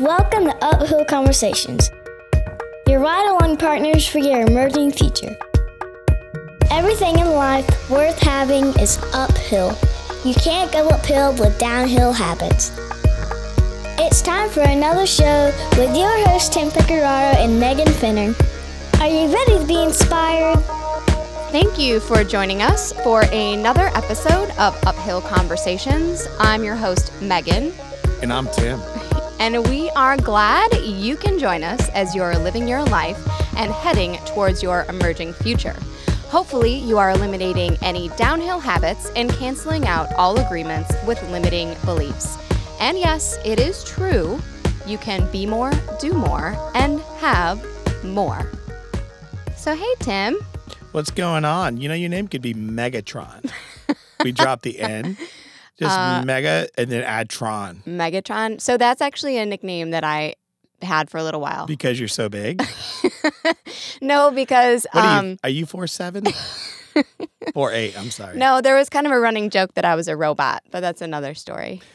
Welcome to Uphill Conversations, your ride along partners for your emerging future. Everything in life worth having is uphill. You can't go uphill with downhill habits. It's time for another show with your hosts Tim Pecoraro and Megan Finner. Are you ready to be inspired? Thank you for joining us for another episode of Uphill Conversations. I'm your host, Megan, And I'm Tim. And we are glad you can join us as you're living your life and heading towards your emerging future. Hopefully, you are eliminating any downhill habits and canceling out all agreements with limiting beliefs. And yes, it is true, you can be more, do more, and have more. So, hey, Tim. What's going on? You know, your name could be Megatron. we dropped the N, just Uh, Mega, and then add Tron Megatron. So that's actually a nickname that I had for a little while. because you're so big. no, because What are um you? Are you four seven? four eight. I'm sorry. no, there was kind of a running joke that I was a robot, but that's another story.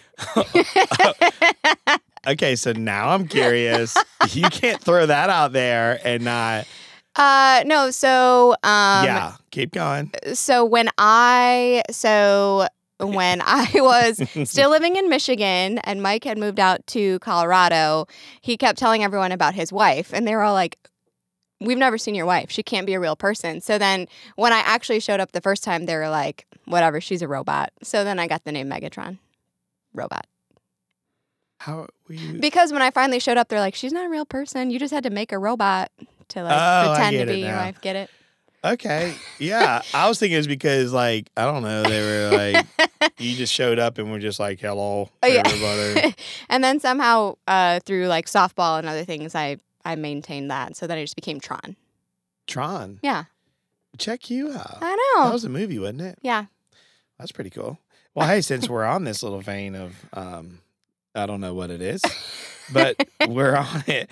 Okay, so now I'm curious. you can't throw that out there and not. Uh no, so um yeah, keep going. so when I so when I was still living in Michigan and Mike had moved out to Colorado, he kept telling everyone about his wife and they were all like We've never seen your wife. She can't be a real person. So then when I actually showed up the first time, they were like, whatever, she's a robot. So then I got the name Megatron. Robot. How you? Because when I finally showed up, they're like, she's not a real person. You just had to make a robot to like Oh, pretend to be your wife. Get it? Okay, yeah. I was thinking it's because like I don't know. They were like you just showed up and we're just like hello Oh, yeah. everybody. and then somehow uh, through like softball and other things, I I maintained that. So then I just became Tron. Tron, Yeah, check you out. I know. That was a movie, wasn't it? yeah. That's pretty cool. Well, hey, since we're on this little vein of, um, I don't know what it is, but we're on it.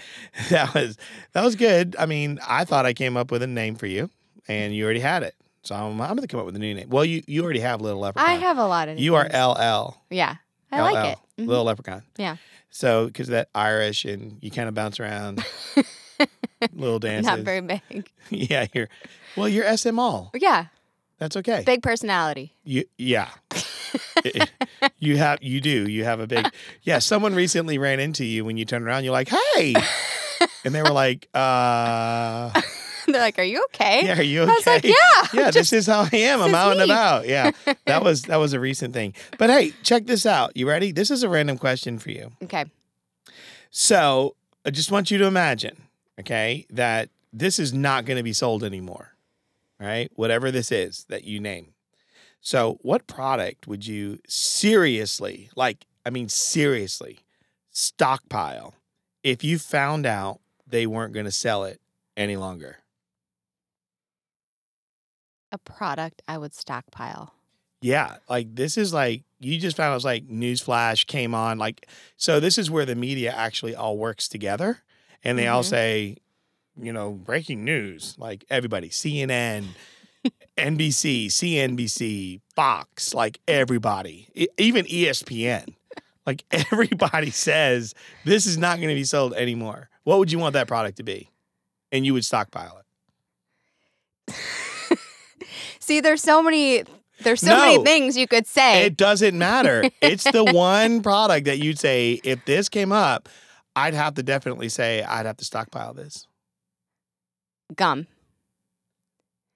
That was that was good. I mean, I thought I came up with a name for you, and you already had it. So I'm, I'm going to come up with a new name. Well, you you already have Little Leprechaun. I have a lot of. You are. LL. Yeah, I LL, like it. Mhm. Little Leprechaun. Yeah. So because that Irish and you kind of bounce around, little dances. Not very big. yeah, you're. Well, you're SML. Yeah, That's okay. big personality. You yeah. you have you do. You have a big Yeah, someone recently ran into you when you turned around, you're like, "Hey." and they were like, "Uh, They're like, "Are you okay?" yeah, are you okay?" I was like, "Yeah, Yeah, this is how I am. I'm out and about. Yeah. That was that was a recent thing. But hey, check this out. You ready? This is a random question for you. Okay. So, I just want you to imagine, okay, that this is not going to be sold anymore. Right? Whatever this is that you name. So, what product would you seriously, like, I mean, seriously, stockpile if you found out they weren't going to sell it any longer? A product I would stockpile. Yeah, like this is like you just found it was like newsflash came on like so this is where the media actually all works together and they all Mhm. say, you know, breaking news, like everybody, CNN, NBC, CNBC, Fox, like everybody, even ESPN. Like everybody says this is not going to be sold anymore. What would you want that product to be? And you would stockpile it. See, there's so many. There's so many things you could say. It doesn't matter. It's the one product that you'd say if this came up, I'd have to definitely say I'd have to stockpile this. gum.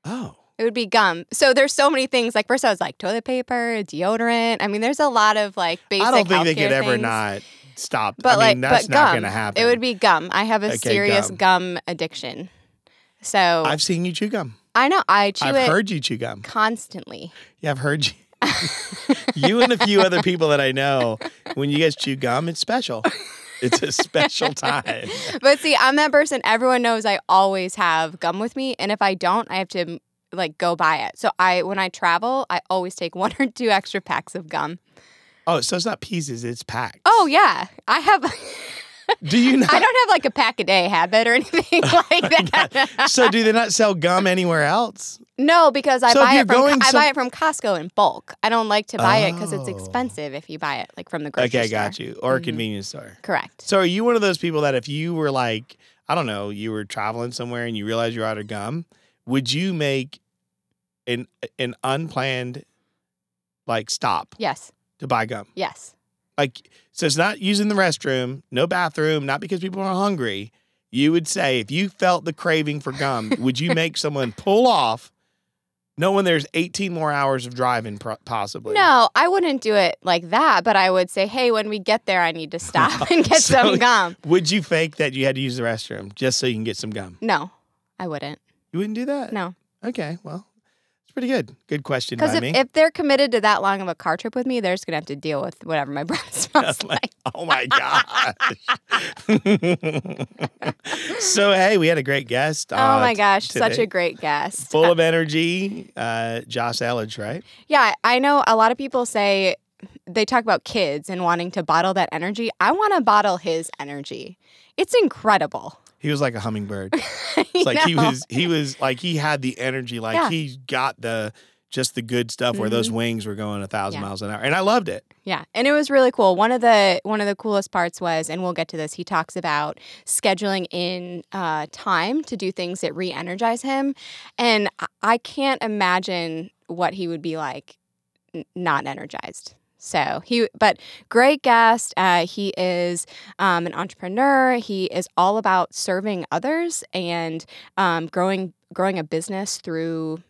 Oh, It would be gum. So there's so many things. Like first, I was like toilet paper, deodorant. I mean, there's a lot of like basic. I don't think they could ever things. not stop. But I like, mean, that's but not gum. going to happen. It would be gum. I have a Okay, serious gum. gum. addiction. So I've seen you chew gum. I know I chew I've it heard you chew gum. constantly. Yeah, I've heard you. you and a few other people that I know, when you guys chew gum, it's special. It's a special time. But see, I'm that person. Everyone knows I always have gum with me, and if I don't, I have to like go buy it. So I, when I travel, I always take one or two extra packs of gum. Oh, so it's not pieces; it's packs. Oh yeah, I have. Do you not? I don't have like a pack a day habit or anything like that. so do they not sell gum anywhere else? no, because I So if buy you're it from going I buy it from Costco in bulk. I don't like to buy it because it's Oh. expensive if you buy it like from the grocery Okay, store. Okay, got you. Or a Mhm. convenience store. Correct. So are you one of those people that if you were like, I don't know, you were traveling somewhere and you realized you're out of gum, would you make an an unplanned like stop Yes. to buy gum? Yes. Like so it's not using the restroom, no bathroom, not because people are hungry. You would say if you felt the craving for gum, would you make someone pull off knowing there's 18 more hours of driving pro- possibly? No, I wouldn't do it like that, but I would say, hey, when we get there, I need to stop and get So- some gum. Would you fake that you had to use the restroom just so you can get some gum? No, I wouldn't. You wouldn't do that? No. Okay, well, it's pretty good. Good question Because by if, me. if they're committed to that long of a car trip with me, they're just going to have to deal with whatever my breath smells my- like. oh my gosh. so hey, we had a great guest. oh uh, my t- gosh, such a great guest. full of energy, uh, Josh Elledge, right? Yeah, I know a lot of people say they talk about kids and wanting to bottle that energy. I want to bottle his energy. It's incredible. He was like a hummingbird. It's like he was he was like he had the energy, like Yeah. he got the just the good stuff where those wings were going a thousand Yeah. miles an hour. And I loved it. Yeah, and it was really cool. One of the one of the coolest parts was, and we'll get to this. He talks about scheduling in uh, time to do things that re-energize him, and I- I can't imagine what he would be like n- not energized. So he, but great guest. Uh, he is um, an entrepreneur. He is all about serving others and um, growing growing a business through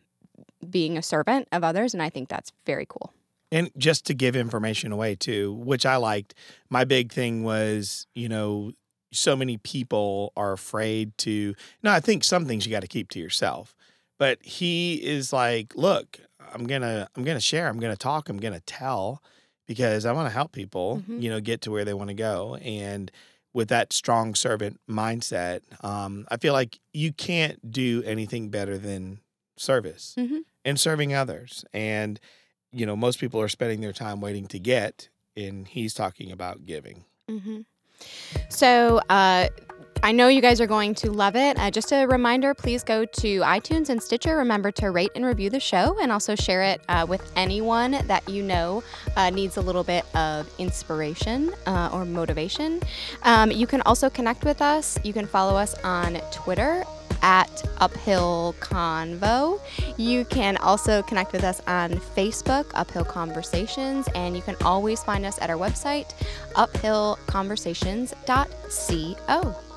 being a servant of others, and I think that's very cool. And just to give information away too, which I liked. My big thing was, you know, so many people are afraid to. No, I think some things you got to keep to yourself. But he is like, look, I'm gonna, I'm gonna share, I'm gonna talk, I'm gonna tell, because I want to help people, Mhm. you know, get to where they want to go. And with that strong servant mindset, um, I feel like you can't do anything better than service Mhm. and serving others. And you know, most people are spending their time waiting to get, and he's talking about giving. hmm So, uh, I know you guys are going to love it. Uh, just a reminder please go to iTunes and Stitcher. Remember to rate and review the show and also share it uh, with anyone that you know uh, needs a little bit of inspiration uh, or motivation. Um, you can also connect with us. You can follow us on Twitter at Uphill Convo. You can also connect with us on Facebook, Uphill Conversations, and you can always find us at our website, uphillconversations.co.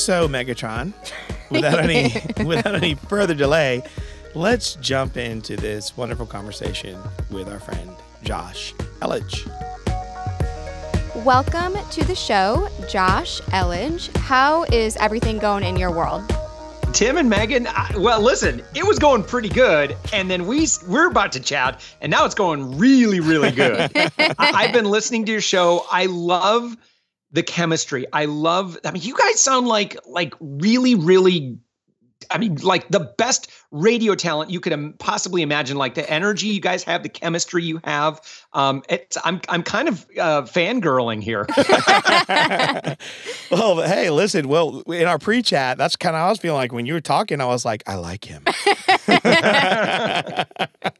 So, Megatron, without any without any further delay, let's jump into this wonderful conversation with our friend Josh Elledge. Welcome to the show, Josh Elledge. How is everything going in your world? Tim and Megan, I, well, listen, it was going pretty good, and then we we're about to chat, and now it's going really, really good. I, I've been listening to your show. I love the chemistry. I love. I mean, you guys sound like like really, really. I mean, like the best radio talent you could im- possibly imagine. Like the energy you guys have, the chemistry you have. Um, it's I'm I'm kind of uh, fangirling here. well, hey, listen. Well, in our pre-chat, that's kind of how I was feeling like when you were talking. I was like, I like him.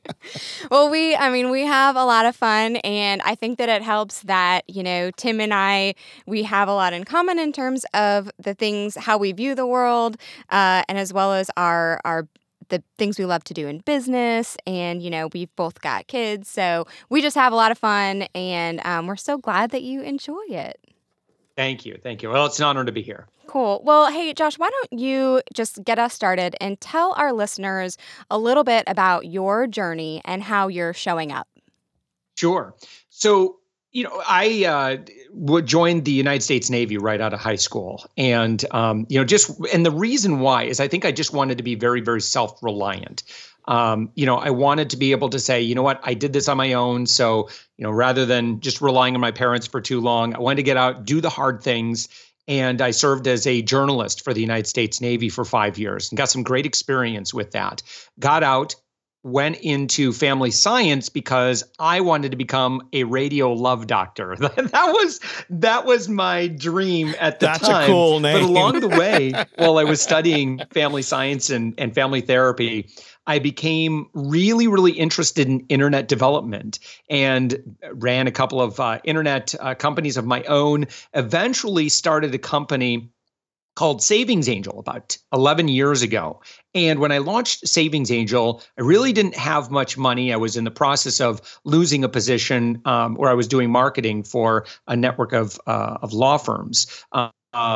Well, we, I mean, we have a lot of fun, and I think that it helps that, you know, Tim and I, we have a lot in common in terms of the things, how we view the world, uh, and as well as our, our, the things we love to do in business. And, you know, we've both got kids. So we just have a lot of fun, and um, we're so glad that you enjoy it. Thank you, thank you. Well, it's an honor to be here. Cool. Well, hey, Josh, why don't you just get us started and tell our listeners a little bit about your journey and how you're showing up? Sure. So, you know, I uh, would join the United States Navy right out of high school, and um, you know, just and the reason why is I think I just wanted to be very, very self-reliant. Um, you know, I wanted to be able to say, you know what, I did this on my own. So, you know, rather than just relying on my parents for too long, I wanted to get out, do the hard things. And I served as a journalist for the United States Navy for five years and got some great experience with that. Got out, went into family science because I wanted to become a radio love doctor. that was that was my dream at the That's time. a cool name. But along the way, while I was studying family science and, and family therapy, I became really, really interested in internet development and ran a couple of uh, internet uh, companies of my own. Eventually, started a company called Savings Angel about 11 years ago. And when I launched Savings Angel, I really didn't have much money. I was in the process of losing a position um, where I was doing marketing for a network of, uh, of law firms. Uh,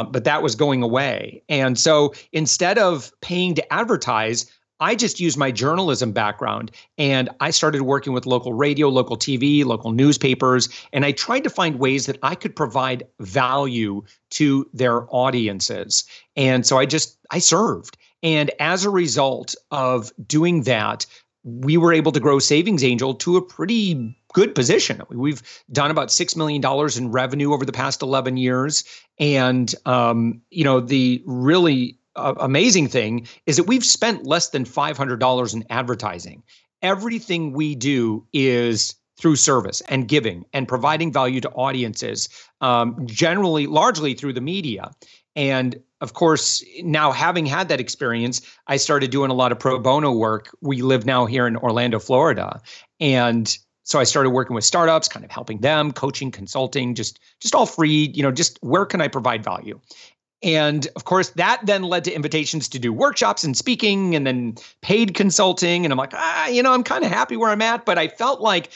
but that was going away. And so instead of paying to advertise, I just used my journalism background and I started working with local radio, local TV, local newspapers, and I tried to find ways that I could provide value to their audiences. And so I just I served. And as a result of doing that, we were able to grow Savings Angel to a pretty good position. We've done about six million dollars in revenue over the past eleven years, and um, you know the really amazing thing is that we've spent less than five hundred dollars in advertising. Everything we do is through service and giving and providing value to audiences, um, generally, largely through the media. And of course, now having had that experience, I started doing a lot of pro bono work. We live now here in Orlando, Florida. And so I started working with startups, kind of helping them, coaching, consulting, just just all free, you know, just where can I provide value? And of course, that then led to invitations to do workshops and speaking and then paid consulting. And I'm like, ah, you know, I'm kind of happy where I'm at. But I felt like,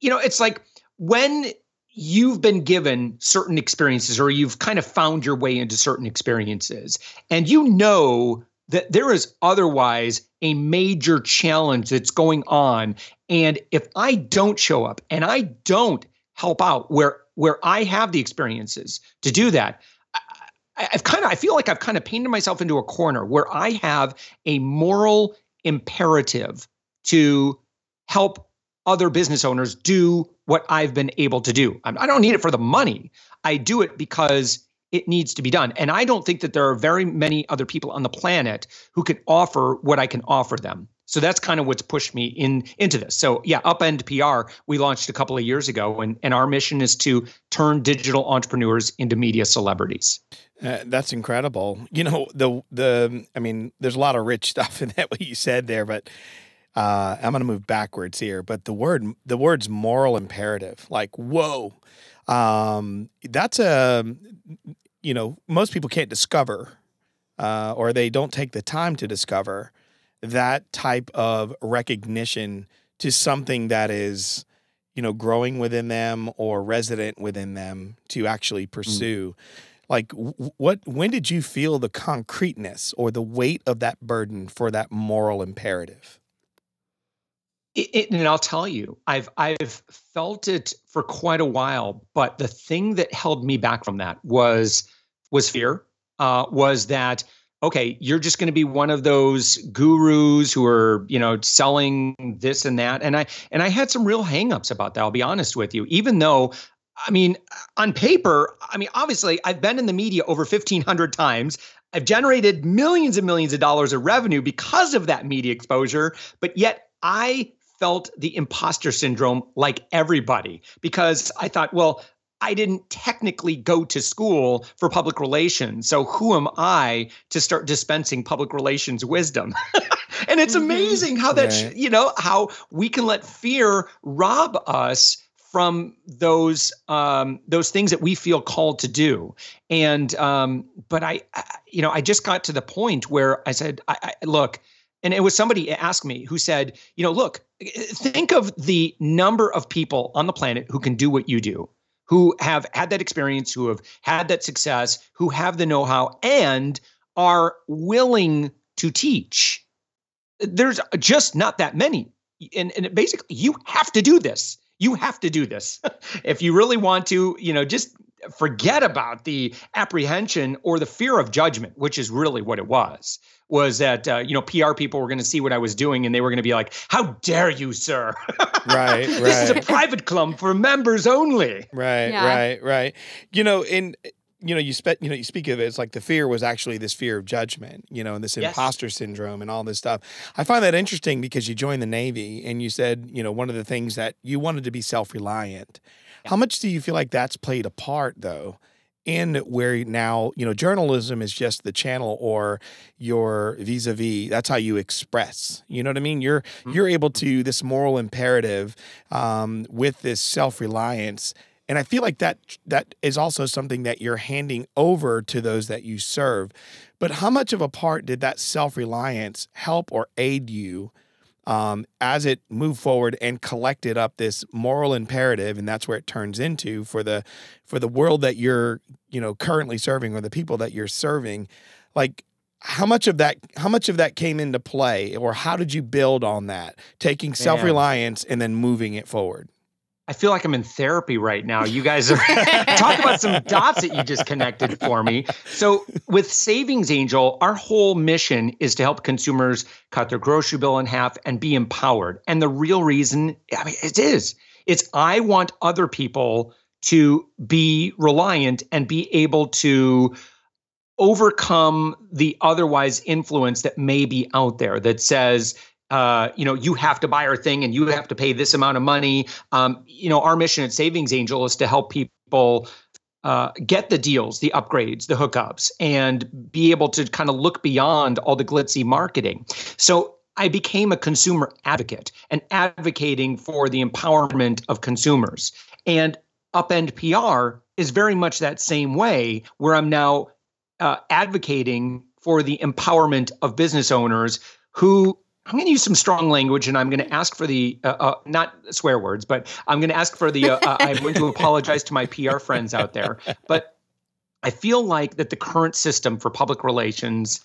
you know, it's like when you've been given certain experiences or you've kind of found your way into certain experiences and you know that there is otherwise a major challenge that's going on and if i don't show up and i don't help out where where i have the experiences to do that i've kind of i feel like i've kind of painted myself into a corner where i have a moral imperative to help other business owners do what I've been able to do. I don't need it for the money. I do it because it needs to be done. And I don't think that there are very many other people on the planet who can offer what I can offer them. So that's kind of what's pushed me in into this. So yeah, Upend PR we launched a couple of years ago, and and our mission is to turn digital entrepreneurs into media celebrities. Uh, that's incredible. You know the the I mean, there's a lot of rich stuff in that what you said there, but uh, I'm going to move backwards here, but the word the word's moral imperative. Like, whoa, um, that's a you know most people can't discover, uh, or they don't take the time to discover that type of recognition to something that is you know growing within them or resident within them to actually pursue. Mm. Like, what? When did you feel the concreteness or the weight of that burden for that moral imperative? It, it, and I'll tell you, I've I've felt it for quite a while, but the thing that held me back from that was was fear. Uh, was that okay? You're just going to be one of those gurus who are you know selling this and that, and I and I had some real hangups about that. I'll be honest with you, even though. I mean, on paper, I mean, obviously, I've been in the media over 1,500 times. I've generated millions and millions of dollars of revenue because of that media exposure, but yet I felt the imposter syndrome like everybody because I thought, well, I didn't technically go to school for public relations. So who am I to start dispensing public relations wisdom? and it's mm-hmm. amazing how that, right. you know, how we can let fear rob us from those um, those things that we feel called to do. And um, but I, I, you know, I just got to the point where I said, I, I look, and it was somebody asked me who said, you know, look, think of the number of people on the planet who can do what you do, who have had that experience, who have had that success, who have the know how, and are willing to teach. There's just not that many. And, and basically, you have to do this. You have to do this. if you really want to, you know, just forget about the apprehension or the fear of judgment, which is really what it was was that uh, you know PR people were going to see what I was doing and they were going to be like, "How dare you, sir? Right, this right. is a private club for members only." Right, yeah. right, right. You know, in you know, you spe- you know, you speak of it, it's like the fear was actually this fear of judgment, you know, and this Yes. imposter syndrome and all this stuff. I find that interesting because you joined the Navy and you said, you know, one of the things that you wanted to be self-reliant. How much do you feel like that's played a part though? In where now, you know, journalism is just the channel or your vis-a-vis. That's how you express. You know what I mean? You're Mm-hmm. you're able to this moral imperative um, with this self-reliance and I feel like that that is also something that you're handing over to those that you serve. But how much of a part did that self reliance help or aid you um, as it moved forward and collected up this moral imperative, and that's where it turns into for the for the world that you're you know currently serving or the people that you're serving, like. How much of that? How much of that came into play, or how did you build on that? Taking self reliance and then moving it forward. I feel like I'm in therapy right now. You guys are talk about some dots that you just connected for me. So, with Savings Angel, our whole mission is to help consumers cut their grocery bill in half and be empowered. And the real reason, I mean, it is, it's I want other people to be reliant and be able to overcome the otherwise influence that may be out there that says uh, you know, you have to buy our thing and you have to pay this amount of money. Um, you know, our mission at Savings Angel is to help people uh, get the deals, the upgrades, the hookups, and be able to kind of look beyond all the glitzy marketing. So I became a consumer advocate and advocating for the empowerment of consumers. And Upend PR is very much that same way, where I'm now uh, advocating for the empowerment of business owners who I'm going to use some strong language, and I'm going to ask for the uh, uh, not swear words, but I'm going to ask for the. Uh, uh, I'm going to apologize to my PR friends out there, but I feel like that the current system for public relations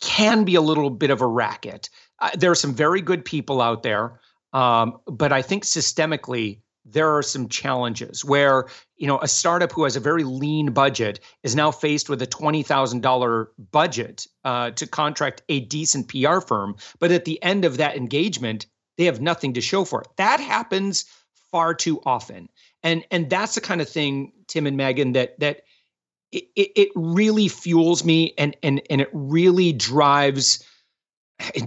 can be a little bit of a racket. Uh, there are some very good people out there, um, but I think systemically there are some challenges where you know a startup who has a very lean budget is now faced with a $20000 budget uh, to contract a decent pr firm but at the end of that engagement they have nothing to show for it. That happens far too often. And and that's the kind of thing tim and megan that that it, it really fuels me and and and it really drives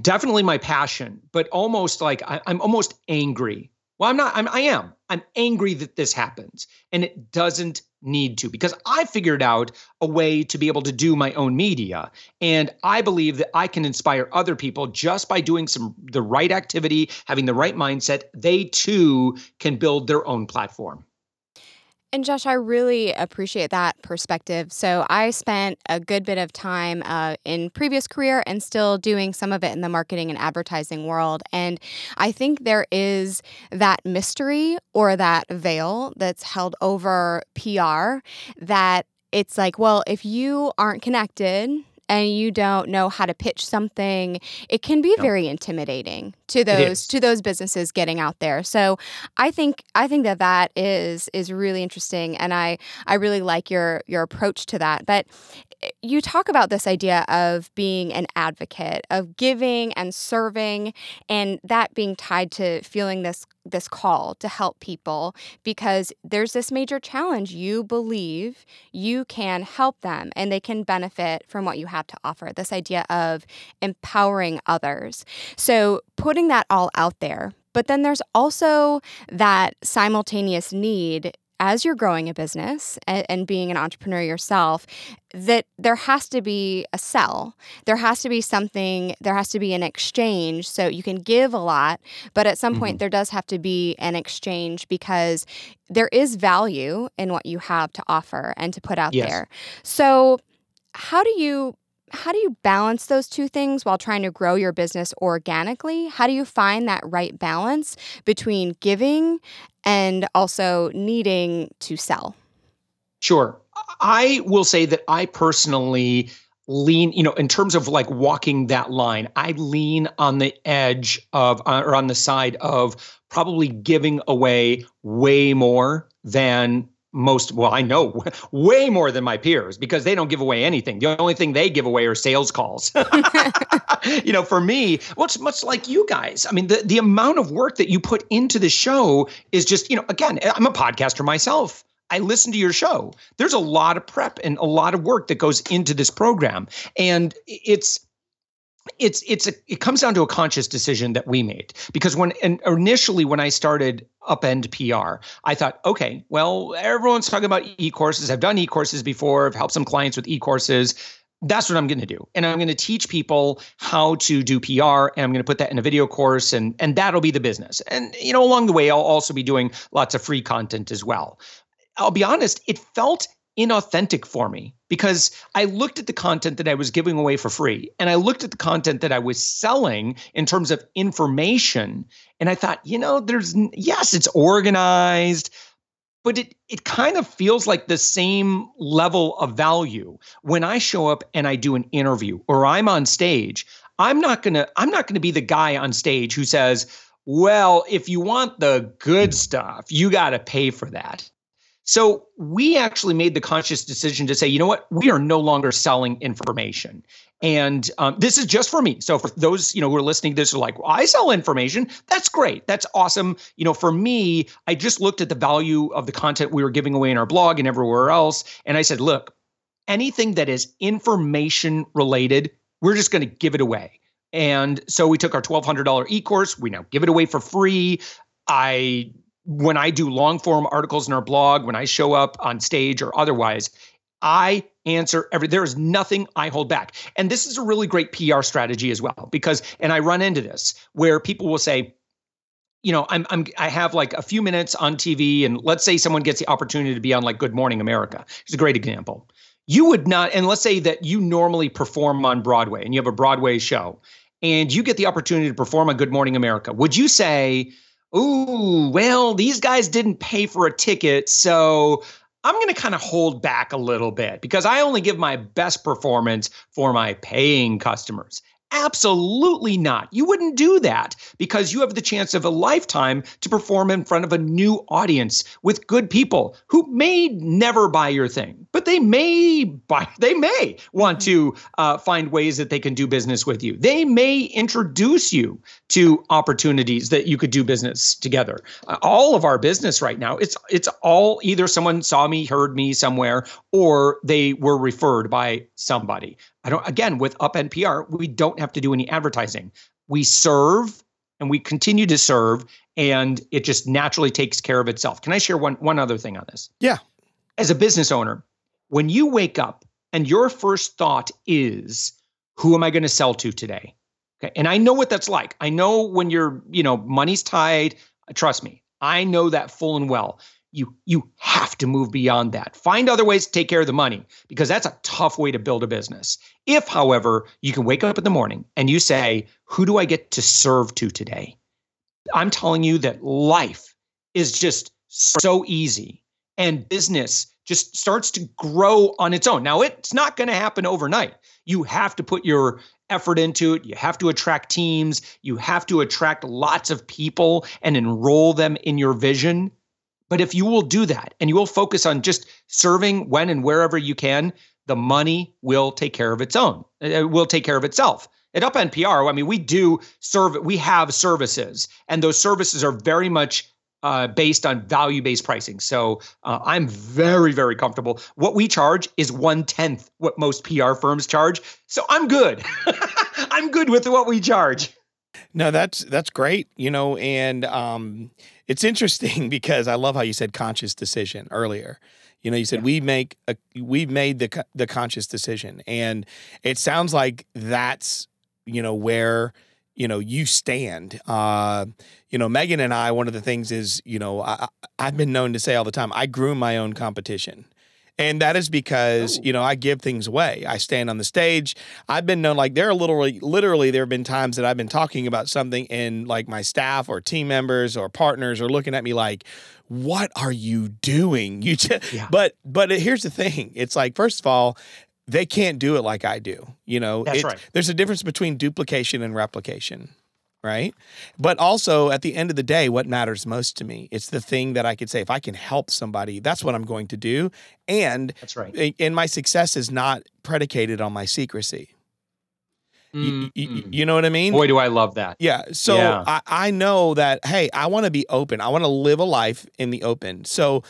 definitely my passion but almost like I, i'm almost angry well, I'm not. I'm. I am. I'm angry that this happens, and it doesn't need to because I figured out a way to be able to do my own media, and I believe that I can inspire other people just by doing some the right activity, having the right mindset. They too can build their own platform. And Josh, I really appreciate that perspective. So I spent a good bit of time uh, in previous career and still doing some of it in the marketing and advertising world. And I think there is that mystery or that veil that's held over PR that it's like, well, if you aren't connected and you don't know how to pitch something, it can be No. very intimidating to those to those businesses getting out there. So I think I think that that is is really interesting, and I I really like your your approach to that. But you talk about this idea of being an advocate, of giving and serving, and that being tied to feeling this this call to help people because there's this major challenge. You believe you can help them and they can benefit from what you have to offer this idea of empowering others. So putting that all out there but then there's also that simultaneous need as you're growing a business and, and, being an entrepreneur yourself, that there has to be a sell. There has to be something, there has to be an exchange. So you can give a lot, but at some mm-hmm. point there does have to be an exchange because there is value in what you have to offer and to put out yes. there. So, how do you how do you balance those two things while trying to grow your business organically? How do you find that right balance between giving and also needing to sell? Sure. I will say that I personally lean, you know, in terms of like walking that line, I lean on the edge of, uh, or on the side of probably giving away way more than most well i know way more than my peers because they don't give away anything the only thing they give away are sales calls you know for me well it's much like you guys i mean the, the amount of work that you put into the show is just you know again i'm a podcaster myself I listen to your show. There's a lot of prep and a lot of work that goes into this program. And it's it's it's a it comes down to a conscious decision that we made because when initially when I started upend PR, I thought, okay, well, everyone's talking about e-courses. I've done e-courses before. I've helped some clients with e-courses. That's what I'm going to do. And I'm going to teach people how to do PR and I'm going to put that in a video course and and that'll be the business. And you know, along the way I'll also be doing lots of free content as well. I'll be honest, it felt inauthentic for me because I looked at the content that I was giving away for free and I looked at the content that I was selling in terms of information and I thought, you know, there's yes, it's organized, but it it kind of feels like the same level of value when I show up and I do an interview or I'm on stage. I'm not going to I'm not going to be the guy on stage who says, "Well, if you want the good stuff, you got to pay for that." So we actually made the conscious decision to say, you know what, we are no longer selling information. And um, this is just for me. So for those you know who are listening to this are like, well, I sell information. That's great. That's awesome. You know, for me, I just looked at the value of the content we were giving away in our blog and everywhere else, and I said, look, anything that is information related, we're just going to give it away. And so we took our $1,200 e course. We now give it away for free. I when I do long form articles in our blog, when I show up on stage or otherwise, I answer every there is nothing I hold back. And this is a really great PR strategy as well because and I run into this where people will say you know, I'm I'm I have like a few minutes on TV and let's say someone gets the opportunity to be on like Good Morning America. It's a great example. You would not and let's say that you normally perform on Broadway and you have a Broadway show and you get the opportunity to perform on Good Morning America. Would you say ooh, well, these guys didn't pay for a ticket, so I'm going to kind of hold back a little bit because I only give my best performance for my paying customers. Absolutely not. You wouldn't do that because you have the chance of a lifetime to perform in front of a new audience with good people who may never buy your thing, but they may buy, they may want to uh, find ways that they can do business with you. They may introduce you to opportunities that you could do business together. Uh, all of our business right now, it's it's all either someone saw me, heard me somewhere, or they were referred by somebody. I don't again with Upend PR, we don't have to do any advertising. We serve and we continue to serve and it just naturally takes care of itself. Can I share one one other thing on this? Yeah. As a business owner, when you wake up and your first thought is, who am I going to sell to today? Okay. And I know what that's like. I know when you're, you know, money's tight, trust me. I know that full and well you you have to move beyond that. Find other ways to take care of the money because that's a tough way to build a business. If, however, you can wake up in the morning and you say, "Who do I get to serve to today?" I'm telling you that life is just so easy and business just starts to grow on its own. Now, it's not going to happen overnight. You have to put your effort into it. You have to attract teams. You have to attract lots of people and enroll them in your vision. But if you will do that and you will focus on just serving when and wherever you can, the money will take care of its own. It will take care of itself. At Upend PR, I mean, we do serve, we have services, and those services are very much uh, based on value based pricing. So uh, I'm very, very comfortable. What we charge is one tenth what most PR firms charge. So I'm good. I'm good with what we charge. No, that's that's great. You know, and um, it's interesting because I love how you said conscious decision earlier. You know, you said yeah. we make a we made the the conscious decision, and it sounds like that's you know where you know you stand. Uh, you know, Megan and I. One of the things is you know I, I've been known to say all the time I grew my own competition. And that is because, oh. you know, I give things away. I stand on the stage. I've been known like there are literally literally there have been times that I've been talking about something and like my staff or team members or partners are looking at me like, "What are you doing?" You just yeah. But but here's the thing. It's like first of all, they can't do it like I do. You know, That's right. there's a difference between duplication and replication right? But also at the end of the day, what matters most to me, it's the thing that I could say, if I can help somebody, that's what I'm going to do. And that's right. And my success is not predicated on my secrecy. You, you, mm-hmm. you, know what I mean? Boy, do I love that. Yeah. So yeah. I, I know that, hey, I want to be open. I want to live a life in the open. So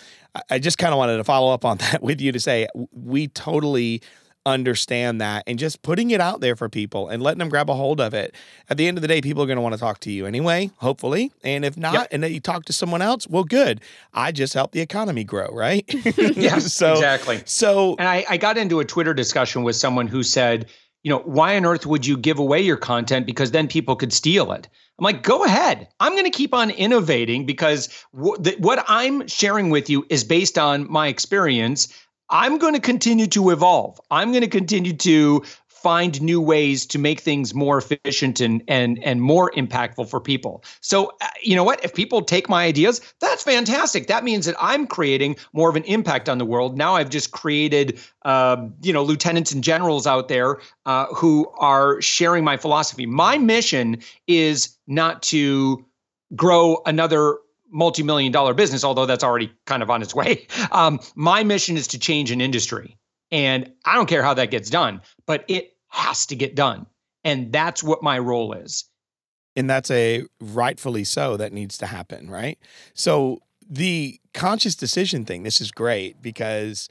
I just kind of wanted to follow up on that with you to say we totally understand that and just putting it out there for people and letting them grab a hold of it. At the end of the day, people are going to want to talk to you anyway, hopefully. And if not, yep. and then you talk to someone else, well, good. I just helped the economy grow, right? yeah, so, exactly. So, and I, I got into a Twitter discussion with someone who said, you know, why on earth would you give away your content because then people could steal it? I'm like, go ahead. I'm going to keep on innovating because w- th- what I'm sharing with you is based on my experience I'm going to continue to evolve. I'm going to continue to find new ways to make things more efficient and and and more impactful for people. So uh, you know what? If people take my ideas, that's fantastic. That means that I'm creating more of an impact on the world. Now I've just created uh, you know lieutenants and generals out there uh, who are sharing my philosophy. My mission is not to grow another multi-million dollar business, although that's already kind of on its way. Um, my mission is to change an industry. And I don't care how that gets done, but it has to get done. And that's what my role is. And that's a rightfully so that needs to happen, right? So the conscious decision thing, this is great because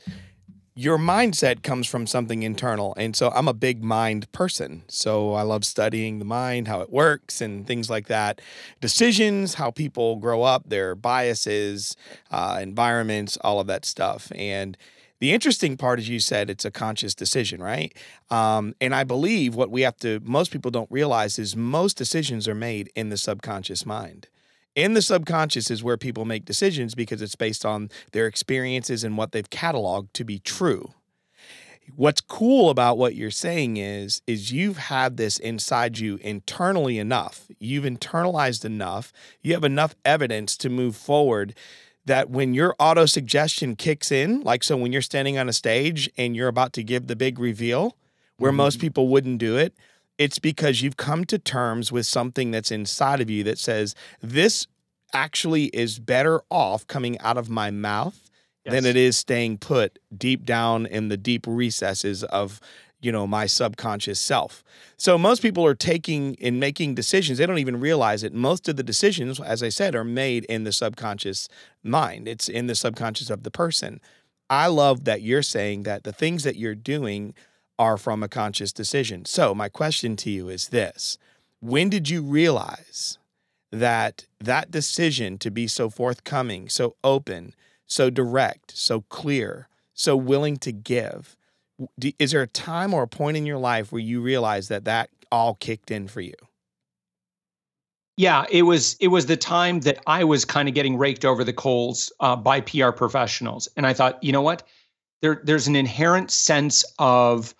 your mindset comes from something internal. And so I'm a big mind person. So I love studying the mind, how it works, and things like that. Decisions, how people grow up, their biases, uh, environments, all of that stuff. And the interesting part is you said it's a conscious decision, right? Um, and I believe what we have to, most people don't realize is most decisions are made in the subconscious mind in the subconscious is where people make decisions because it's based on their experiences and what they've cataloged to be true. What's cool about what you're saying is is you've had this inside you internally enough. You've internalized enough. You have enough evidence to move forward that when your auto suggestion kicks in, like so when you're standing on a stage and you're about to give the big reveal where mm-hmm. most people wouldn't do it, it's because you've come to terms with something that's inside of you that says, this actually is better off coming out of my mouth yes. than it is staying put deep down in the deep recesses of you know my subconscious self. So most people are taking and making decisions they don't even realize it. Most of the decisions as i said are made in the subconscious mind. It's in the subconscious of the person. I love that you're saying that the things that you're doing are from a conscious decision. So, my question to you is this When did you realize that that decision to be so forthcoming, so open, so direct, so clear, so willing to give, is there a time or a point in your life where you realize that that all kicked in for you? Yeah, it was it was the time that I was kind of getting raked over the coals uh, by PR professionals, and I thought, you know what, there there's an inherent sense of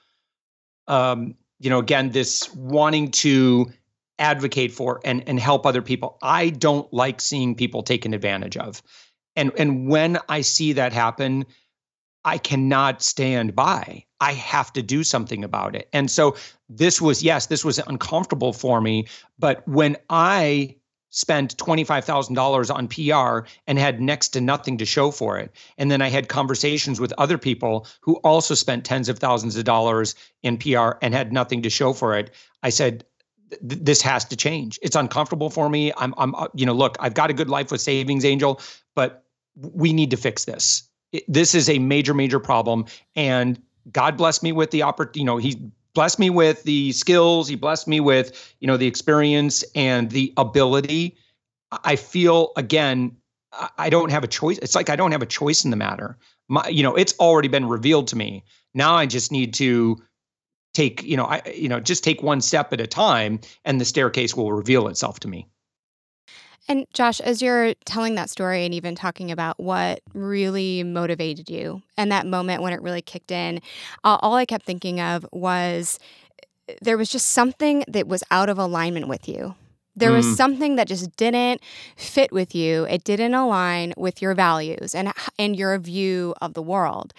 um, you know, again, this wanting to advocate for and and help other people. I don't like seeing people taken advantage of. And and when I see that happen, I cannot stand by. I have to do something about it. And so this was yes, this was uncomfortable for me, but when I spent $25,000 on PR and had next to nothing to show for it. And then I had conversations with other people who also spent tens of thousands of dollars in PR and had nothing to show for it. I said, this has to change. It's uncomfortable for me. I'm, I'm, uh, you know, look, I've got a good life with Savings Angel, but we need to fix this. this is a major, major problem. And God bless me with the opportunity. You know, He blessed me with the skills he blessed me with you know the experience and the ability. I feel again i don't have a choice. It's like i don't have a choice in the matter. My you know it's already been revealed to me. Now i just need to take you know i you know just take one step at a time and the staircase will reveal itself to me and Josh, as you're telling that story and even talking about what really motivated you and that moment when it really kicked in, uh, all I kept thinking of was there was just something that was out of alignment with you. There was mm. something that just didn't fit with you. It didn't align with your values and and your view of the world.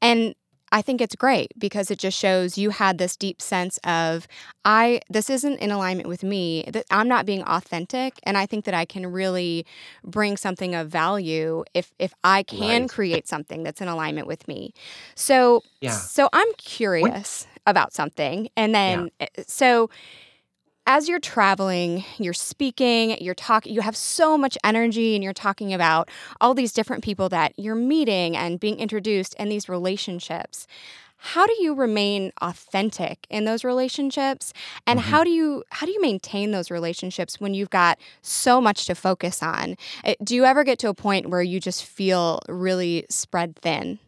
And I think it's great because it just shows you had this deep sense of I this isn't in alignment with me that I'm not being authentic and I think that I can really bring something of value if if I can Right. create something that's in alignment with me. So Yeah. so I'm curious about something and then uh, so as you're traveling, you're speaking, you're talking, you have so much energy and you're talking about all these different people that you're meeting and being introduced and these relationships. How do you remain authentic in those relationships? And Mhm. how do you how do you maintain those relationships when you've got so much to focus on? Uh, Do you ever get to a point where you just feel really spread thin?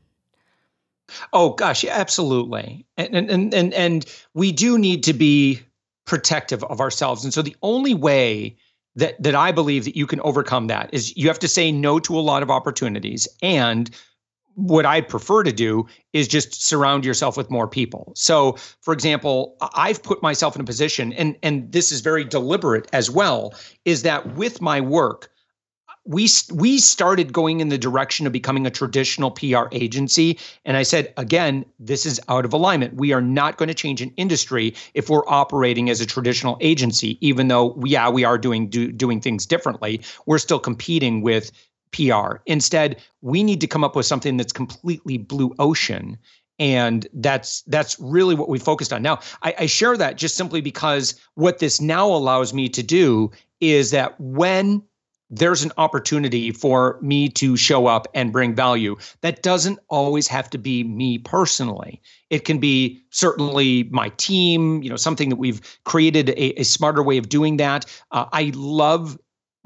Oh gosh, absolutely. And and and and, and we do need to be protective of ourselves. And so the only way that that I believe that you can overcome that is you have to say no to a lot of opportunities and what I'd prefer to do is just surround yourself with more people. So, for example, I've put myself in a position and and this is very deliberate as well is that with my work we we started going in the direction of becoming a traditional PR agency. And I said again this is out of alignment. We are not going to change an industry if we're operating as a traditional agency even though yeah we are doing do, doing things differently. We're still competing with PR instead we need to come up with something that's completely blue ocean. And that's that's really what we focused on. Now I, I share that just simply because what this now allows me to do is that when there's an opportunity for me to show up and bring value. That doesn't always have to be me personally. It can be certainly my team, you know, something that we've created a, a smarter way of doing that. Uh, I love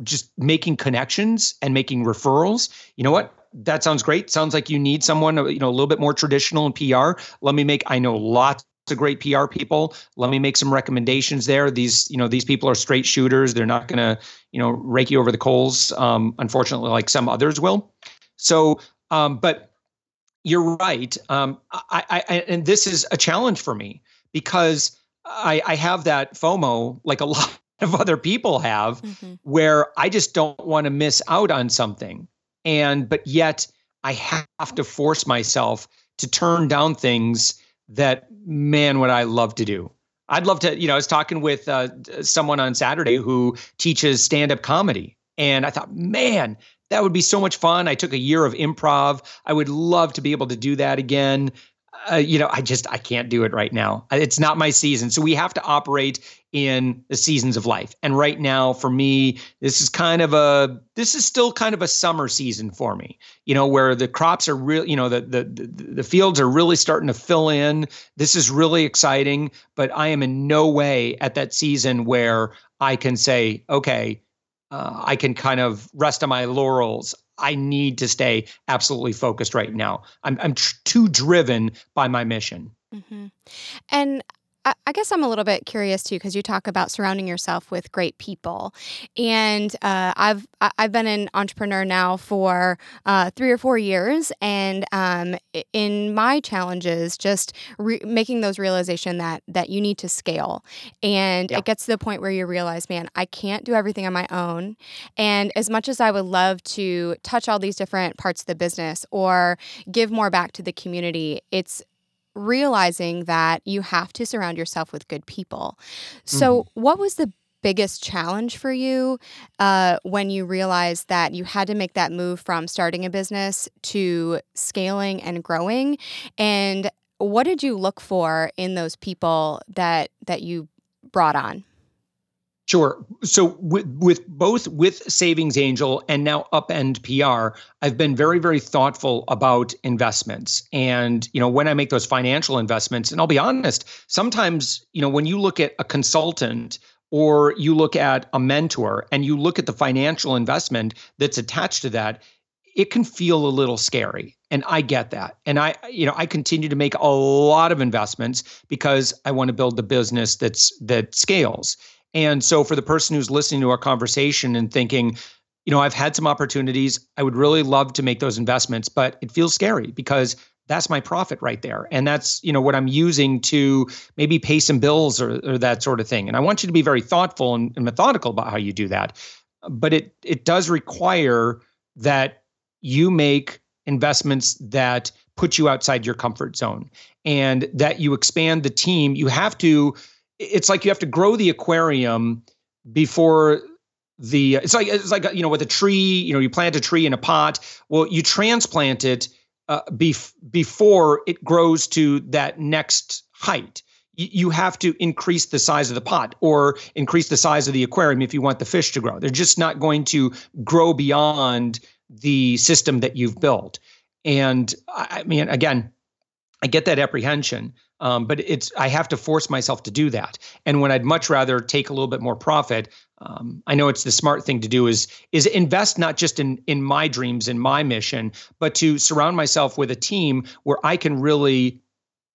just making connections and making referrals. You know what? That sounds great. Sounds like you need someone, you know, a little bit more traditional in PR. Let me make, I know lots of great PR people. Let me make some recommendations there. These, you know, these people are straight shooters. They're not going to, you know, rake you over the coals. Um, unfortunately, like some others will. So, um, but you're right. Um, I, I, I, and this is a challenge for me because I, I have that FOMO, like a lot of other people have, where I just don't want to miss out on something. And, but yet I have to force myself to turn down things that, man, would I love to do. I'd love to, you know, I was talking with uh, someone on Saturday who teaches stand up comedy. And I thought, man, that would be so much fun. I took a year of improv. I would love to be able to do that again. Uh, you know, I just I can't do it right now. It's not my season. So we have to operate in the seasons of life. And right now, for me, this is kind of a this is still kind of a summer season for me. You know, where the crops are real. You know, the the the, the fields are really starting to fill in. This is really exciting. But I am in no way at that season where I can say, okay, uh, I can kind of rest on my laurels. I need to stay absolutely focused right now. I'm I'm tr- too driven by my mission. Mm-hmm. And I, I guess I'm a little bit curious too, because you talk about surrounding yourself with great people, and uh, I've I've been an entrepreneur now for uh, three or four years, and um, in my challenges, just re- making those realization that that you need to scale, and Yeah. it gets to the point where you realize, man, I can't do everything on my own, and as much as I would love to touch all these different parts of the business or give more back to the community, it's realizing that you have to surround yourself with good people. So, what was the biggest challenge for you uh, when you realized that you had to make that move from starting a business to scaling and growing? And what did you look for in those people that that you brought on? Sure. So with with both with Savings Angel and now Upend PR, I've been very very thoughtful about investments. And you know, when I make those financial investments, and I'll be honest, sometimes, you know, when you look at a consultant or you look at a mentor and you look at the financial investment that's attached to that, it can feel a little scary. And I get that. And I, you know, I continue to make a lot of investments because I want to build the business that's that scales. And so for the person who's listening to our conversation and thinking, you know, I've had some opportunities, I would really love to make those investments, but it feels scary because that's my profit right there. And that's, you know, what I'm using to maybe pay some bills or, or that sort of thing. And I want you to be very thoughtful and, and methodical about how you do that. But it it does require that you make investments that put you outside your comfort zone and that you expand the team. You have to, it's like you have to grow the aquarium before the it's like it's like you know with a tree you know you plant a tree in a pot well you transplant it uh, bef- before it grows to that next height you have to increase the size of the pot or increase the size of the aquarium if you want the fish to grow. They're just not going to grow beyond the system that you've built. And I mean, again, I get that apprehension, um, but it's I have to force myself to do that. And when I'd much rather take a little bit more profit, um, I know it's the smart thing to do is is invest not just in in my dreams and my mission, but to surround myself with a team where I can really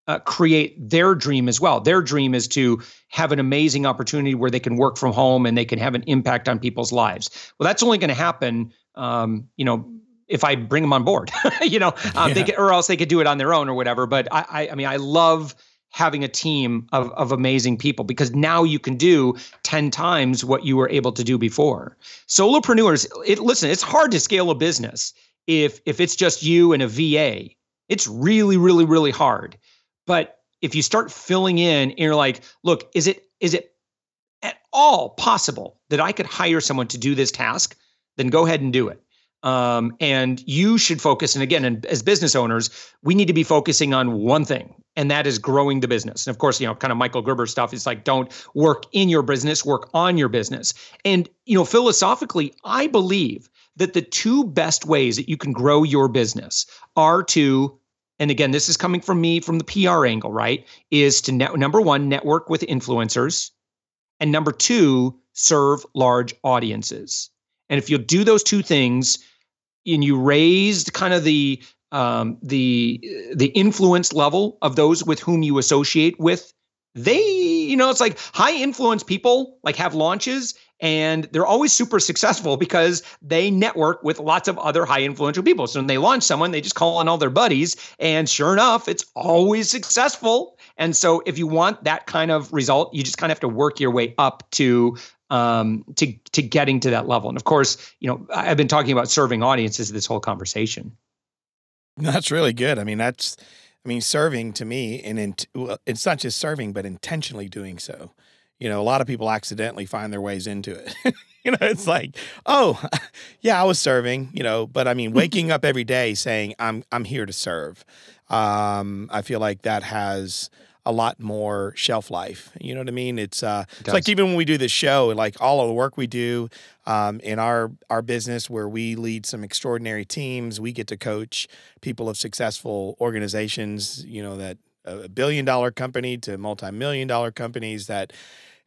uh, create their dream as well. Their dream is to have an amazing opportunity where they can work from home and they can have an impact on people's lives. Well, that's only going to happen, um, you know, if I bring them on board, you know, um, yeah. they could, or else they could do it on their own or whatever. But I, I, I mean, I love having a team of, of amazing people because now you can do 10 times what you were able to do before. Solopreneurs, it, listen, it's hard to scale a business if if it's just you and a VA. It's really, really, really hard. But if you start filling in and you're like, look, is it is it at all possible that I could hire someone to do this task? Then go ahead and do it. Um, and you should focus. And again, and as business owners, we need to be focusing on one thing, and that is growing the business. And of course, you know, kind of Michael Gerber stuff is like, don't work in your business, work on your business. And you know, philosophically, I believe that the two best ways that you can grow your business are to and again, this is coming from me from the PR angle, right? Is to net, number one, network with influencers, and number two, serve large audiences. And if you do those two things, and you raised kind of the um, the the influence level of those with whom you associate with, they you know it's like high influence people like have launches and they're always super successful because they network with lots of other high influential people. So when they launch someone, they just call on all their buddies, and sure enough, it's always successful. And so if you want that kind of result, you just kind of have to work your way up to um, to to getting to that level. And of course, you know, I've been talking about serving audiences this whole conversation. That's really good. I mean, that's I mean, serving to me, and well, it's not just serving, but intentionally doing so you know, a lot of people accidentally find their ways into it. you know, it's like, oh, yeah, I was serving, you know, but I mean, waking up every day saying I'm I'm here to serve. Um, I feel like that has a lot more shelf life. You know what I mean? It's uh, it it's like even when we do this show, like all of the work we do um, in our our business, where we lead some extraordinary teams, we get to coach people of successful organizations. You know that a billion dollar company to multi million dollar companies that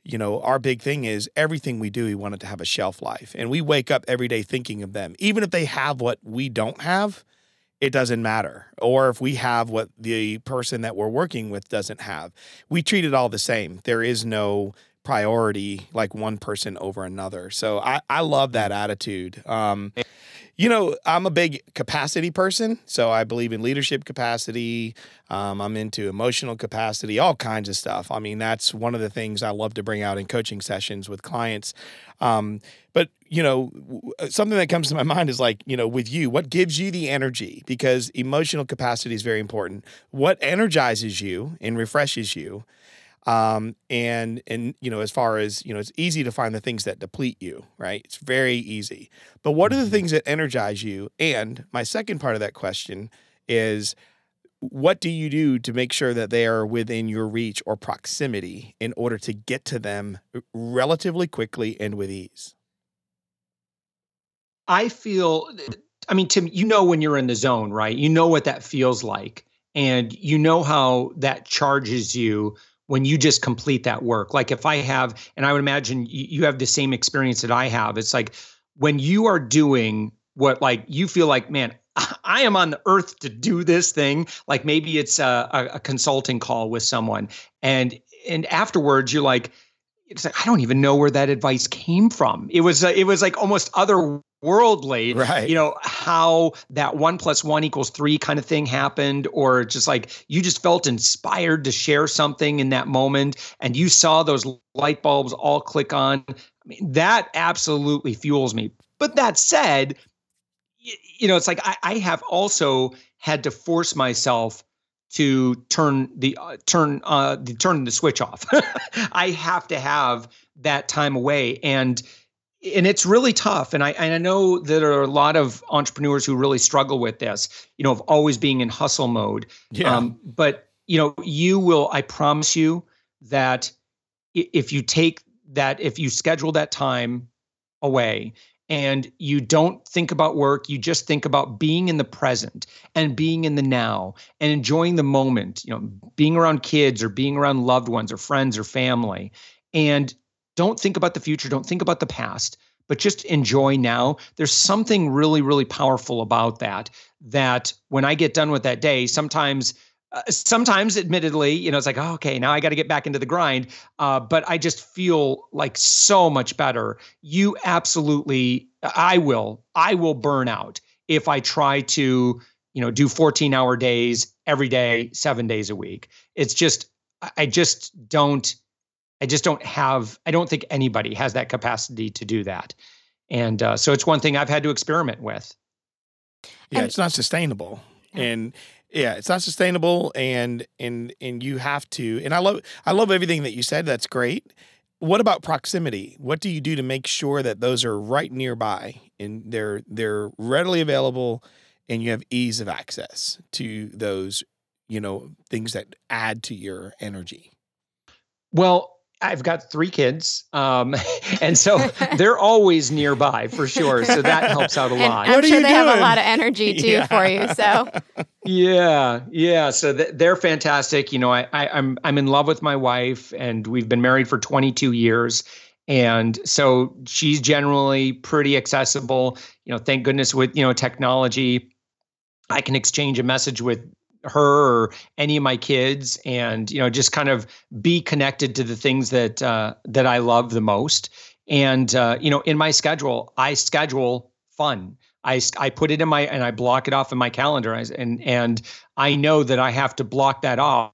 you know, our big thing is everything we do, we want it to have a shelf life. And we wake up every day thinking of them. Even if they have what we don't have, it doesn't matter. Or if we have what the person that we're working with doesn't have, we treat it all the same. There is no priority like one person over another. So I, I love that attitude. Um, you know, I'm a big capacity person. So I believe in leadership capacity. Um, I'm into emotional capacity, all kinds of stuff. I mean, that's one of the things I love to bring out in coaching sessions with clients. Um, but, you know, uh, something that comes to my mind is like, you know, with you, what gives you the energy? Because emotional capacity is very important. What energizes you and refreshes you? Um, and and you know, as far as you know, it's easy to find the things that deplete you, right? It's very easy. But what are the mm-hmm. things that energize you? And my second part of that question is what do you do to make sure that they are within your reach or proximity in order to get to them relatively quickly and with ease? I feel I mean, Tim, you know when you're in the zone, right? You know what that feels like. And you know how that charges you when you just complete that work. Like if I have, and I would imagine you have the same experience that I have, it's like when you are doing what like you feel like, man, I am on the earth to do this thing. Like maybe it's a, a, consulting call with someone, and and afterwards you're like, it's like I don't even know where that advice came from. It was uh, it was like almost otherworldly, right? You know how that one plus one equals three kind of thing happened, or just like you just felt inspired to share something in that moment, and you saw those light bulbs all click on. I mean, that absolutely fuels me. But that said, you know, it's like I, I have also had to force myself to turn the uh, turn uh the turn the switch off. I have to have that time away and and it's really tough and I and I know there are a lot of entrepreneurs who really struggle with this, you know, of always being in hustle mode. Yeah. Um, but you know, you will I promise you that if you take that if you schedule that time away and you don't think about work you just think about being in the present and being in the now and enjoying the moment you know being around kids or being around loved ones or friends or family and don't think about the future don't think about the past but just enjoy now. There's something really really powerful about that that when i get done with that day sometimes uh, sometimes admittedly you know it's like oh, okay now i got to get back into the grind uh, but i just feel like so much better. You absolutely i will i will burn out if i try to you know do 14 hour days every day seven days a week. It's just i just don't i just don't have i don't think anybody has that capacity to do that and uh, so it's one thing i've had to experiment with yeah, And- it's not sustainable. Yeah. And yeah, it's not sustainable and and and you have to and I love I love everything that you said. That's great. What about proximity? What do you do to make sure that those are right nearby and they're they're readily available and you have ease of access to those, you know, things that add to your energy? Well, I've got three kids, um, and so they're always nearby for sure. So that helps out a And lot. I'm What sure you they have a lot of energy too Yeah. for you. So Yeah, yeah. So th- they're fantastic. You know, I, I I'm I'm in love with my wife, and we've been married for 22 years. And so she's generally pretty accessible. You know, thank goodness with you know technology, I can exchange a message with her or any of my kids, and you know, just kind of be connected to the things that uh, that I love the most. And uh, you know, in my schedule, I schedule fun. I, I put it in my and I block it off in my calendar. And and I know that I have to block that off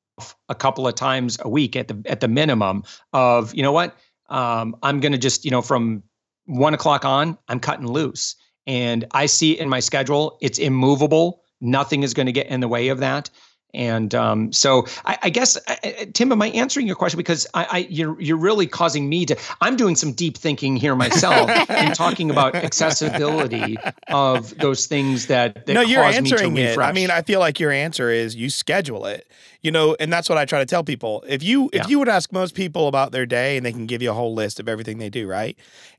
a couple of times a week at the at the minimum. Of you know what, um, I'm gonna just you know from one o'clock on, I'm cutting loose, and I see in my schedule. It's immovable. Nothing is going to get in the way of that. And um, so I, I guess I, Tim, am I answering your question? Because I, I you're you're really causing me to. I'm doing some deep thinking here myself and talking about accessibility of those things that, that no, you're cause me to answering it. I mean, I feel like your answer is you schedule it. You know, and that's what I try to tell people. If you if Yeah. you would ask most people about their day and they can give you a whole list of everything they do, right?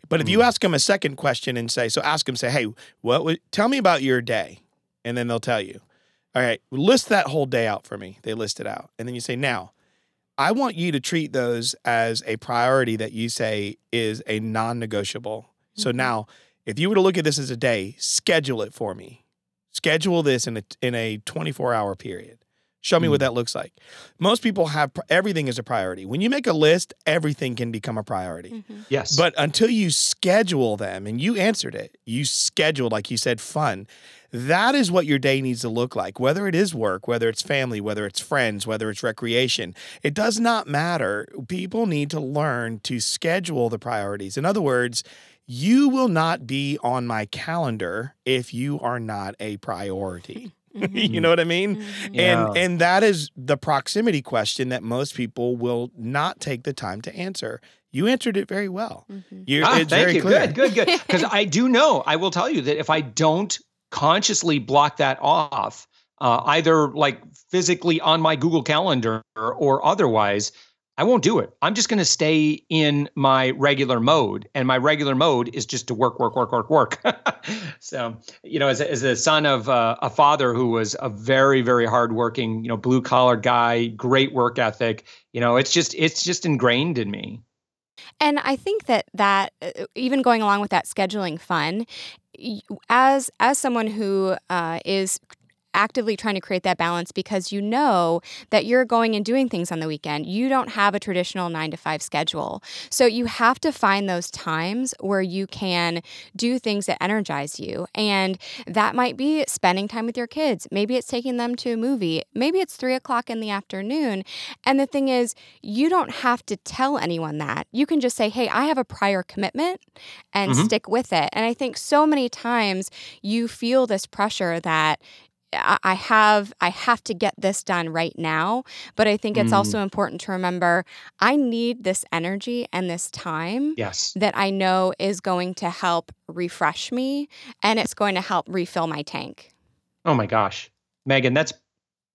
But if Mm. you ask them a second question and say, so ask them, say, hey, what would tell me about your day? And then they'll tell you. All right, list that whole day out for me. They list it out. And then you say, now, I want you to treat those as a priority that you say is a non negotiable. So Mhm. now, if you were to look at this as a day, schedule it for me. Schedule this in a in a 24 hour period. Show me what Mm. that looks like. Most people have pr- everything is a priority. When you make a list, everything can become a priority. Mhm. yes, But until you schedule them, and you answered it, you scheduled, like you said, fun. That is what your day needs to look like, whether it is work, whether it's family, whether it's friends, whether it's recreation. It does not matter. People need to learn to schedule the priorities. In other words, you will not be on my calendar if you are not a priority. Mhm. you know what I mean? Mhm. Yeah. And and that is the proximity question that most people will not take the time to answer. You answered it very well. Mhm. You're, Ah, it's thank very you. clear. Good, good, good. Because I do know, I will tell you that if I don't consciously block that off, uh, either like physically on my Google Calendar or otherwise, I won't do it. I'm just going to stay in my regular mode, and my regular mode is just to work, work, work, work, work. so, you know, as a, as a son of uh, a father who was a very, very hardworking, you know, blue collar guy, great work ethic. You know, it's just it's just ingrained in me. And I think that that uh, even going along with that scheduling fun, as as someone who uh, is actively trying to create that balance because you know that you're going and doing things on the weekend. You don't have a traditional 9 to 5 schedule. So you have to find those times where you can do things that energize you. And that might be spending time with your kids. Maybe it's taking them to a movie. Maybe it's three o'clock in the afternoon. And the thing is, you don't have to tell anyone that. You can just say, hey, I have a prior commitment and Mhm. stick with it. And I think so many times you feel this pressure that I have I have to get this done right now. But I think it's mm. also important to remember I need this energy and this time yes. that I know is going to help refresh me and it's going to help refill my tank. Oh my gosh. Megan, that's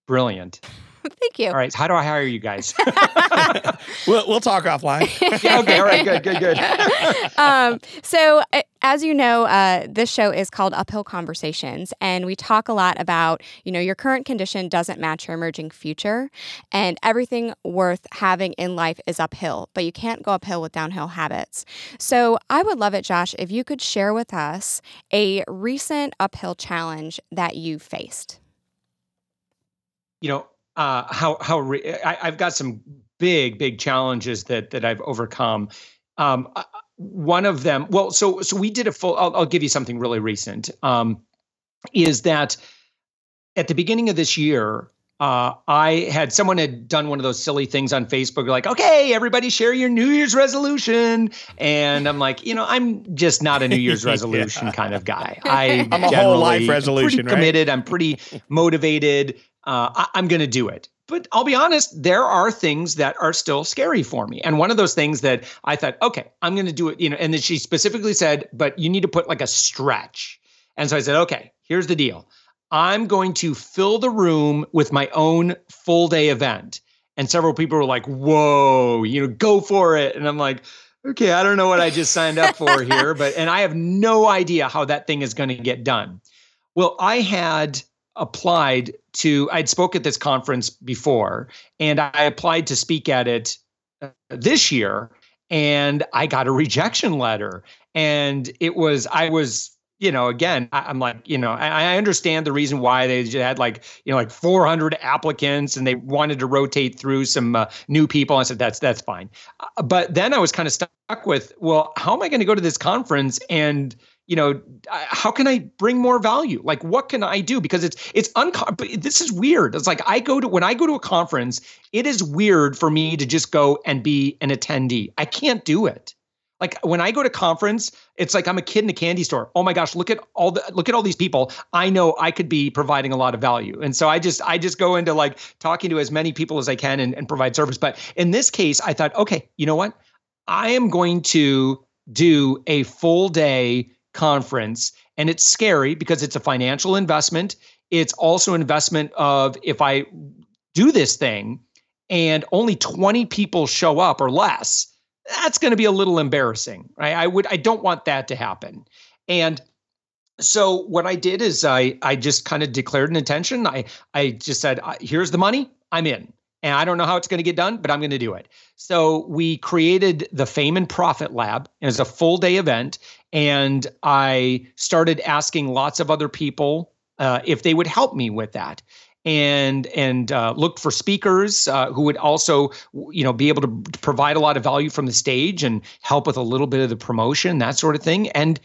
brilliant. Thank you. All right. How do I hire you guys? we'll, we'll talk offline. yeah, okay. All right. Good, good, good. um, so, uh, as you know, uh, this show is called Uphill Conversations, and we talk a lot about, you know, your current condition doesn't match your emerging future, and everything worth having in life is uphill, but you can't go uphill with downhill habits. So, I would love it, Josh, if you could share with us a recent uphill challenge that you faced. You know, uh, how how re- I, have got some big big challenges that that I've overcome. Um, uh, one of them, well, so so we did a full. I'll, I'll give you something really recent. Um, is that at the beginning of this year, uh, I had someone had done one of those silly things on Facebook, like, okay, everybody share your New Year's resolution. And I'm like, you know, I'm just not a New Year's resolution yeah. kind of guy. I I'm a whole life resolution, pretty committed. I'm pretty motivated uh, I, I'm going to do it. But I'll be honest, there are things that are still scary for me. And one of those things that I thought, okay, I'm going to do it, you know, and then she specifically said, but you need to put like a stretch. And so I said, okay, here's the deal. I'm going to fill the room with my own full day event. And several people were like, whoa, you know, go for it. And I'm like, okay, I don't know what I just signed up for here, but, and I have no idea how that thing is going to get done. Well, I had applied to I'd spoke at this conference before and I applied to speak at it uh, this year and I got a rejection letter. And it was I was you know again I, am like you know I, I understand the reason why they had like you know like 400 applicants and they wanted to rotate through some uh, new people. I said that's that's fine. Uh, but then I was kind of stuck with well how am I going to go to this conference and you know how can i bring more value? Like what can i do? Because it's it's uncom- this is weird. It's like i go to when i go to a conference it is weird for me to just go and be an attendee. I can't do it. Like when i go to conference it's like i'm a kid in a candy store. Oh my gosh look at all the look at all these people. I know i could be providing a lot of value. And so i just i just go into like talking to as many people as i can and, and provide service. But in this case i thought okay you know what? I am going to do a full day conference. And it's scary because it's a financial investment. It's also an investment of if I do this thing and only 20 people show up or less, that's going to be a little embarrassing, right? I would I don't want that to happen. And so what I did is I I just kind of declared an intention. I I just said here's the money, I'm in. And I don't know how it's going to get done, but I'm going to do it. So we created the Fame and Profit Lab as a full day event. And I started asking lots of other people uh, if they would help me with that and and uh, looked for speakers uh, who would also you know be able to provide a lot of value from the stage and help with a little bit of the promotion that sort of thing and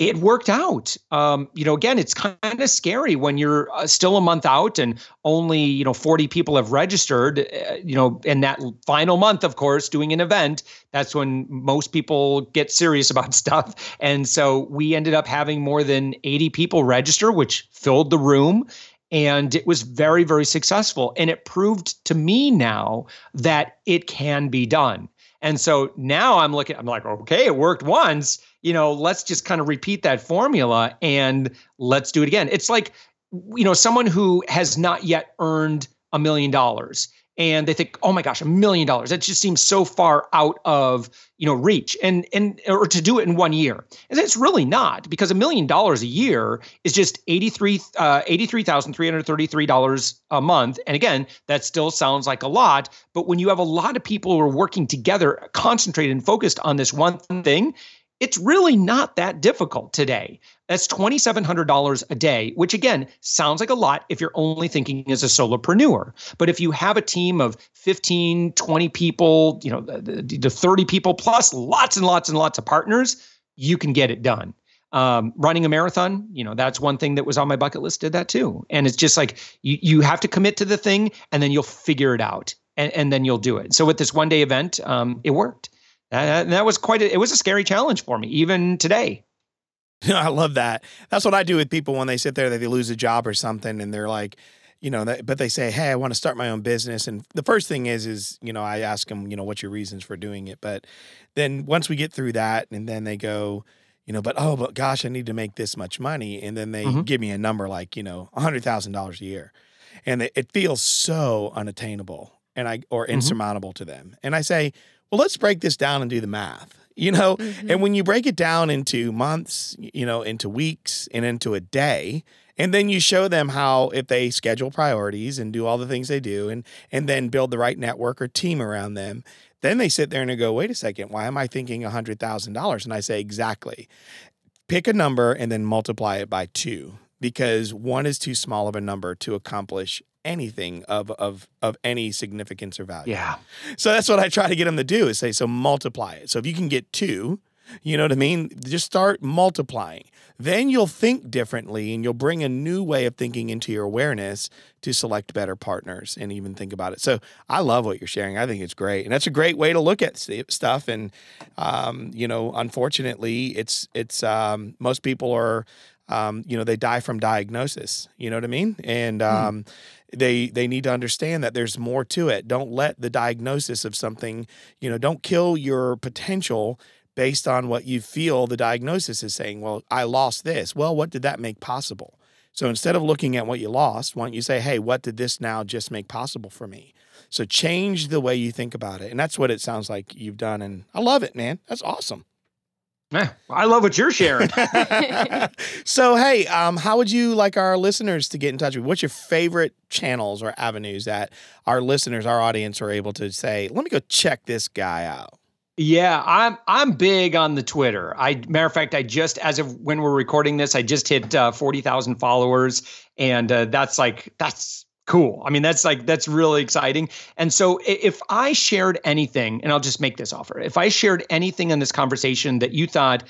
it worked out. Um, you know, again, it's kind of scary when you're uh, still a month out and only you know 40 people have registered. Uh, you know, in that final month, of course, doing an event, that's when most people get serious about stuff. And so we ended up having more than 80 people register, which filled the room. And it was very, very successful. And it proved to me now that it can be done. And so now I'm looking, I'm like, okay, it worked once you know, let's just kind of repeat that formula and let's do it again. It's like, you know, someone who has not yet earned a million dollars and they think, oh my gosh, a million dollars. That just seems so far out of, you know, reach and and or to do it in one year. And it's really not because a million dollars a year is just 83 uh, $83,333 a month. And again, that still sounds like a lot, but when you have a lot of people who are working together, concentrated and focused on this one thing, it's really not that difficult today. That's $2,700 a day, which again sounds like a lot if you're only thinking as a solopreneur. But if you have a team of 15, 20 people, you know, the, the 30 people plus lots and lots and lots of partners, you can get it done. Um, running a marathon, you know, that's one thing that was on my bucket list, did that too. And it's just like you, you have to commit to the thing and then you'll figure it out and, and then you'll do it. So with this one day event, um, it worked. And that was quite a, it was a scary challenge for me, even today. I love that. That's what I do with people when they sit there, that they lose a job or something, and they're like, you know, but they say, "Hey, I want to start my own business." And the first thing is, is you know, I ask them, you know, what's your reasons for doing it. But then once we get through that, and then they go, you know, but oh, but gosh, I need to make this much money, and then they mm-hmm. give me a number like you know, a hundred thousand dollars a year, and it feels so unattainable and I or mm-hmm. insurmountable mm-hmm. to them. And I say, well, let's break this down and do the math you know? Mm-hmm. and when you break it down into months you know into weeks and into a day and then you show them how if they schedule priorities and do all the things they do and and then build the right network or team around them then they sit there and they go wait a second why am i thinking $100000 and i say exactly. Pick a number and then multiply it by two because one is too small of a number to accomplish anything of of of any significance or value. Yeah. So that's what I try to get them to do is say so multiply it. So if you can get 2, you know what I mean? Just start multiplying. Then you'll think differently and you'll bring a new way of thinking into your awareness to select better partners and even think about it. So I love what you're sharing. I think it's great. And that's a great way to look at stuff. And, um, you know, unfortunately, it's, it's, um, most people are, um, you know, they die from diagnosis. You know what I mean? And, hmm. um, they they need to understand that there's more to it. Don't let the diagnosis of something, you know, don't kill your potential based on what you feel the diagnosis is saying. Well, I lost this. Well, what did that make possible? So instead of looking at what you lost, why don't you say, hey, what did this now just make possible for me? So change the way you think about it. And that's what it sounds like you've done. And I love it, man. That's awesome. Yeah, I love what you're sharing. so, hey, um, how would you like our listeners to get in touch with? What's your favorite channels or avenues that our listeners, our audience, are able to say, "Let me go check this guy out"? Yeah, I'm I'm big on the Twitter. I matter of fact, I just as of when we're recording this, I just hit uh, forty thousand followers, and uh, that's like that's cool. I mean, that's like that's really exciting. And so if I shared anything, and I'll just make this offer, if I shared anything in this conversation that you thought,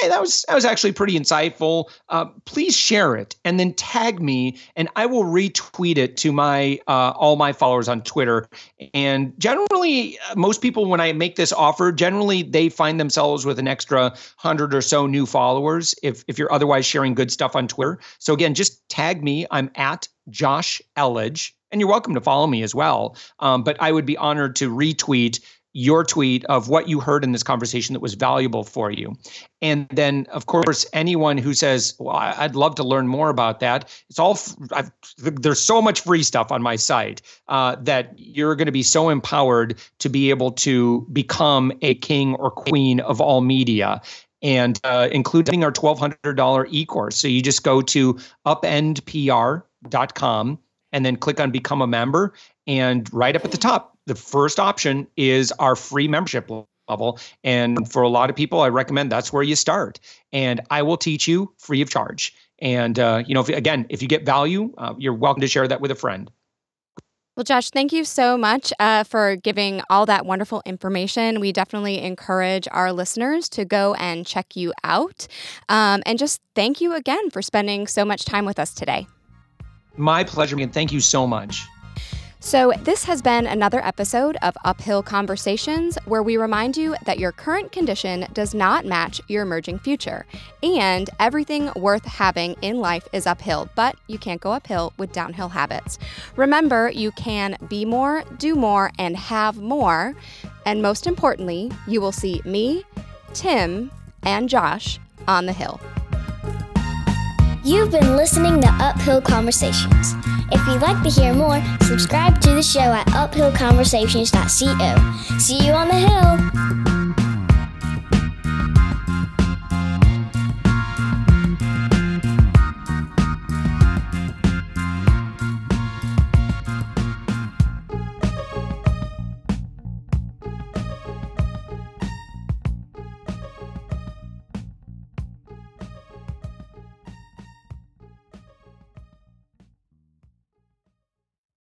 hey, that was that was actually pretty insightful. Uh, please share it and then tag me, and I will retweet it to my uh, all my followers on Twitter. And generally, uh, most people when I make this offer, generally they find themselves with an extra hundred or so new followers if if you're otherwise sharing good stuff on Twitter. So again, just tag me. I'm at Josh Elledge. And you're welcome to follow me as well. Um, but I would be honored to retweet your tweet of what you heard in this conversation that was valuable for you. And then, of course, anyone who says, Well, I'd love to learn more about that, it's all, I've, there's so much free stuff on my site uh, that you're going to be so empowered to be able to become a king or queen of all media. And uh, including our $1,200 e course. So you just go to upendpr.com and then click on become a member. And right up at the top, the first option is our free membership level. And for a lot of people, I recommend that's where you start. And I will teach you free of charge. And, uh, you know, if, again, if you get value, uh, you're welcome to share that with a friend. Well, Josh, thank you so much uh, for giving all that wonderful information. We definitely encourage our listeners to go and check you out. Um, and just thank you again for spending so much time with us today. My pleasure, and thank you so much. So, this has been another episode of Uphill Conversations where we remind you that your current condition does not match your emerging future. And everything worth having in life is uphill, but you can't go uphill with downhill habits. Remember, you can be more, do more, and have more. And most importantly, you will see me, Tim, and Josh on the hill. You've been listening to Uphill Conversations. If you'd like to hear more, subscribe to the show at uphillconversations.co. See you on the hill!